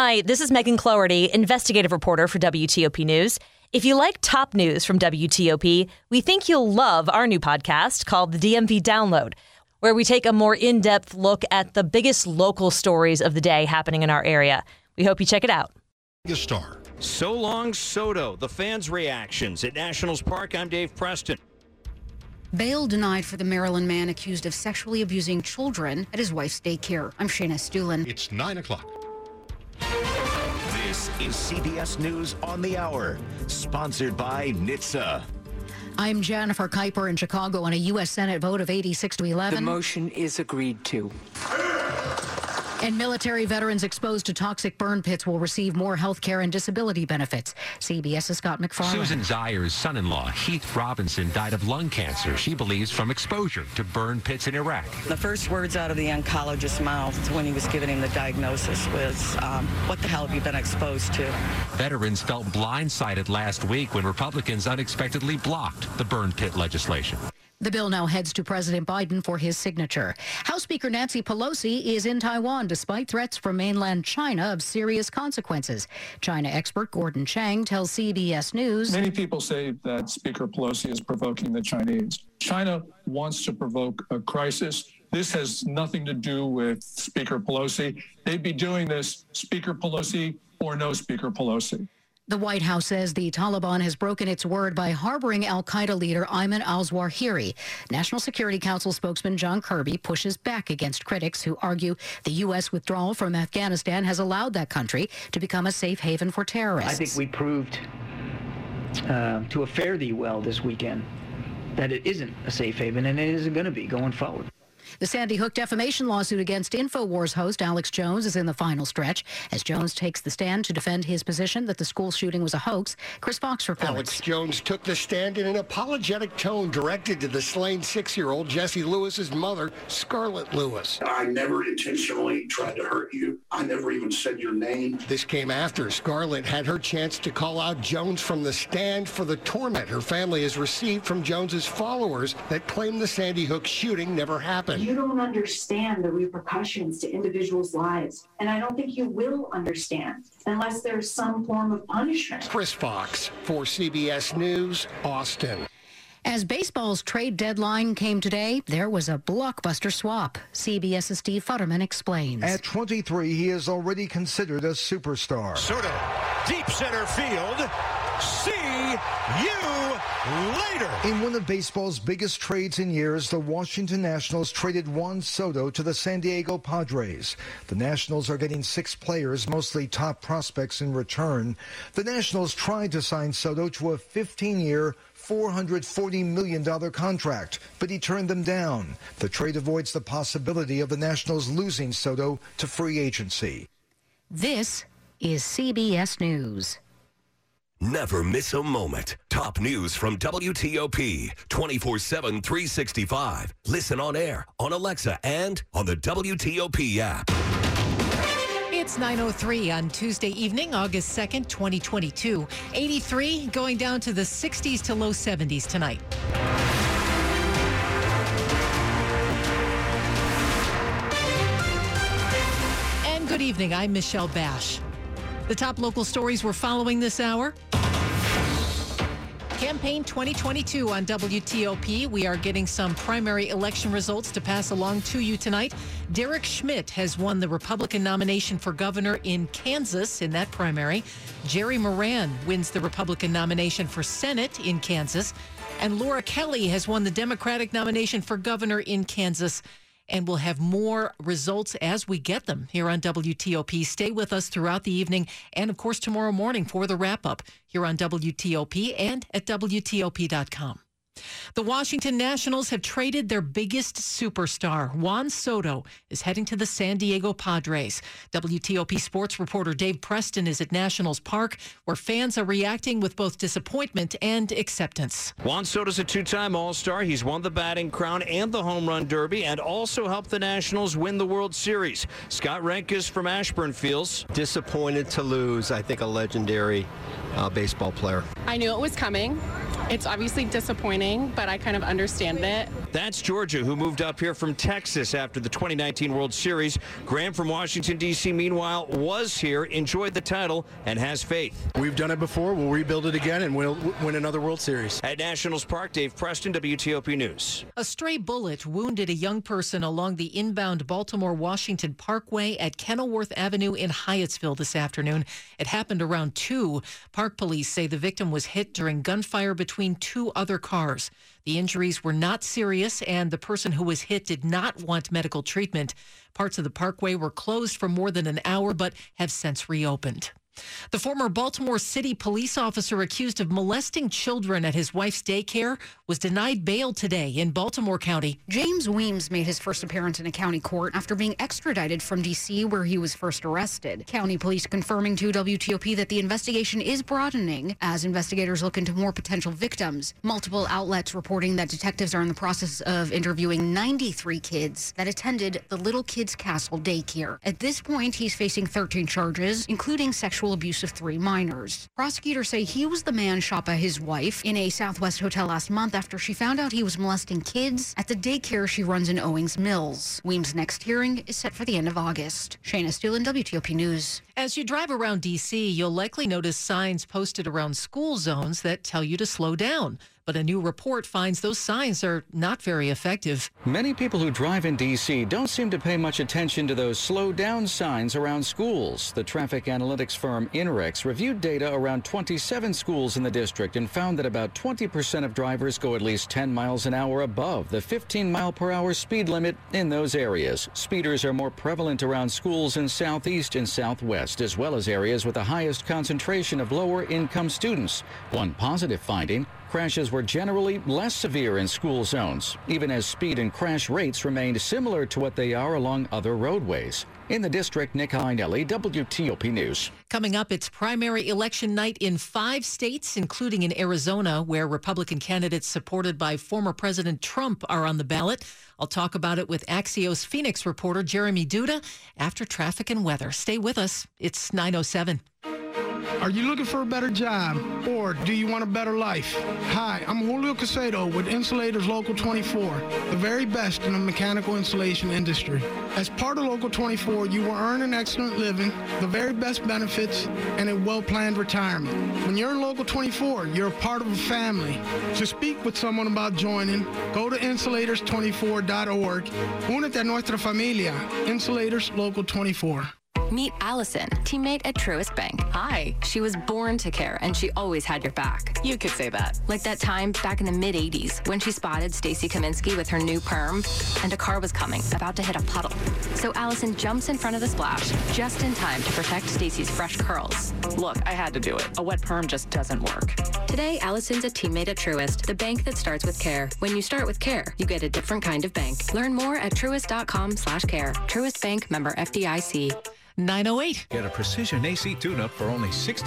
Hi, this is Megan Cloherty, investigative reporter for WTOP News. If you like top news from WTOP, we think you'll love our new podcast called the DMV Download, where we take a more in depth look at the biggest local stories of the day happening in our area. We hope you check it out. Star. So long, Soto. The fans' reactions at Nationals Park. I'm Dave Preston. Bail denied for the Maryland man accused of sexually abusing children at his wife's daycare. I'm Shayna Estulin. It's 9 o'clock. This is CBS News on the Hour, sponsored by NHTSA. I'm Jennifer Keiper in Chicago on a U.S. Senate vote of 86 to 11. The motion is agreed to. And military veterans exposed to toxic burn pits will receive more health care and disability benefits. CBS's Scott MacFarlane. Susan Zeier's son-in-law, Heath Robinson, died of lung cancer, she believes, from exposure to burn pits in Iraq. The first words out of the oncologist's mouth when he was giving him the diagnosis was, um, what the hell have you been exposed to? Veterans felt blindsided last week when Republicans unexpectedly blocked the burn pit legislation. The bill now heads to President Biden for his signature. House Speaker Nancy Pelosi is in Taiwan despite threats from mainland China of serious consequences. China expert Gordon Chang tells CBS News. Many people say that Speaker Pelosi is provoking the Chinese. China wants to provoke a crisis. This has nothing to do with Speaker Pelosi. They'd be doing this, Speaker Pelosi or no Speaker Pelosi. The White House says the Taliban has broken its word by harboring al Qaeda leader Ayman al Zawahiri. National Security Council spokesman John Kirby pushes back against critics who argue the U.S. withdrawal from Afghanistan has allowed that country to become a safe haven for terrorists. I think we proved uh, to a fare thee well this weekend that it isn't a safe haven and it isn't going to be going forward. The Sandy Hook defamation lawsuit against InfoWars host Alex Jones is in the final stretch as Jones takes the stand to defend his position that the school shooting was a hoax. Chris Fox reports. Alex Jones took the stand in an apologetic tone directed to the slain six-year-old Jesse Lewis's mother, Scarlett Lewis. I never intentionally tried to hurt you. I never even said your name. This came after Scarlett had her chance to call out Jones from the stand for the torment her family has received from Jones's followers that claim the Sandy Hook shooting never happened. You don't understand the repercussions to individuals' lives. And I don't think you will understand unless there's some form of punishment. Chris Fox for CBS News, Austin. As baseball's trade deadline came today, there was a blockbuster swap. CBS's Steve Futterman explains. At 23, he is already considered a superstar. Soto, deep center field. See you later. In one of baseball's biggest trades in years, the Washington Nationals traded Juan Soto to the San Diego Padres. The Nationals are getting six players, mostly top prospects, in return. The Nationals tried to sign Soto to a 15 year, $440 million contract, but he turned them down. The trade avoids the possibility of the Nationals losing Soto to free agency. This is CBS News. Never miss a moment. Top news from WTOP 24 7, 365. Listen on air, on Alexa, and on the WTOP app. It's 9.03 on Tuesday evening, August 2nd, 2022. 83 going down to the 60s to low 70s tonight. And good evening. I'm Michelle Basch. The top local stories we're following this hour. Campaign 2022 on WTOP. We are getting some primary election results to pass along to you tonight. Derek Schmidt has won the Republican nomination for governor in Kansas in that primary. Jerry Moran wins the Republican nomination for Senate in Kansas. And Laura Kelly has won the Democratic nomination for governor in Kansas and we'll have more results as we get them here on WTOP. Stay with us throughout the evening and, of course, tomorrow morning for the wrap up here on WTOP and at WTOP.com. The Washington Nationals have traded their biggest superstar. Juan Soto is heading to the San Diego Padres. WTOP sports reporter Dave Preston is at Nationals Park, where fans are reacting with both disappointment and acceptance. Juan Soto's a two-time All-Star. He's won the batting crown and the home run derby and also helped the Nationals win the World Series. Scott Renkus from Ashburn feels disappointed to lose, I think, a legendary uh, baseball player. I knew it was coming. It's obviously disappointing, but I kind of understand it. That's Georgia, who moved up here from Texas after the 2019 World Series. Graham from Washington, D.C., meanwhile, was here, enjoyed the title, and has faith. We've done it before. We'll rebuild it again and we'll win another World Series. At Nationals Park, Dave Preston, WTOP News. A stray bullet wounded a young person along the inbound Baltimore Washington Parkway at Kenilworth Avenue in Hyattsville this afternoon. It happened around 2. Park police say the victim was hit during gunfire between two other cars. The injuries were not serious, and the person who was hit did not want medical treatment. Parts of the parkway were closed for more than an hour, but have since reopened. The former Baltimore City police officer accused of molesting children at his wife's daycare was denied bail today in Baltimore County. James Weems made his first appearance in a county court after being extradited from D.C., where he was first arrested. County police confirming to WTOP that the investigation is broadening as investigators look into more potential victims. Multiple outlets reporting that detectives are in the process of interviewing 93 kids that attended the Little Kids Castle daycare. At this point, he's facing 13 charges, including sexual abuse of three minors. Prosecutors say he was the man shot by his wife in a Southwest hotel last month after she found out he was molesting kids at the daycare she runs in Owings Mills. Weems' next hearing is set for the end of August. Shayna Estulin, WTOP News. As you drive around D.C., you'll likely notice signs posted around school zones that tell you to slow down. But a new report finds those signs are not very effective. Many people who drive in D.C. don't seem to pay much attention to those slow down signs around schools. The traffic analytics firm INRIX reviewed data around 27 schools in the district and found that about 20% of drivers go at least 10 miles an hour above the 15 mile per hour speed limit in those areas. Speeders are more prevalent around schools in southeast and southwest, as well as areas with the highest concentration of lower income students. One positive finding Crashes were generally less severe in school zones, even as speed and crash rates remained similar to what they are along other roadways. In the district, Nick Iannelli, WTOP News. Coming up, it's primary election night in five states, including in Arizona, where Republican candidates supported by former President Trump are on the ballot. I'll talk about it with Axios Phoenix reporter Jeremy Duda after traffic and weather. Stay with us. It's 907. Are you looking for a better job or do you want a better life? Hi, I'm Julio Casedo with Insulators Local 24, the very best in the mechanical insulation industry. As part of Local 24, you will earn an excellent living, the very best benefits, and a well-planned retirement. When you're in Local 24, you're a part of a family. To speak with someone about joining, go to insulators24.org. Únete a nuestra familia. Insulators Local 24. Meet Allison, teammate at Truist Bank. Hi. She was born to care, and she always had your back. You could say that. Like that time back in the mid 80s when she spotted Stacy Kaminsky with her new perm, and a car was coming, about to hit a puddle. So Allison jumps in front of the splash just in time to protect Stacy's fresh curls. Look, I had to do it. A wet perm just doesn't work. Today, Allison's a teammate at Truist, the bank that starts with care. When you start with care, you get a different kind of bank. Learn more at truist.com slash care. Truist Bank, member FDIC. 908. Get a precision AC tune-up for only $60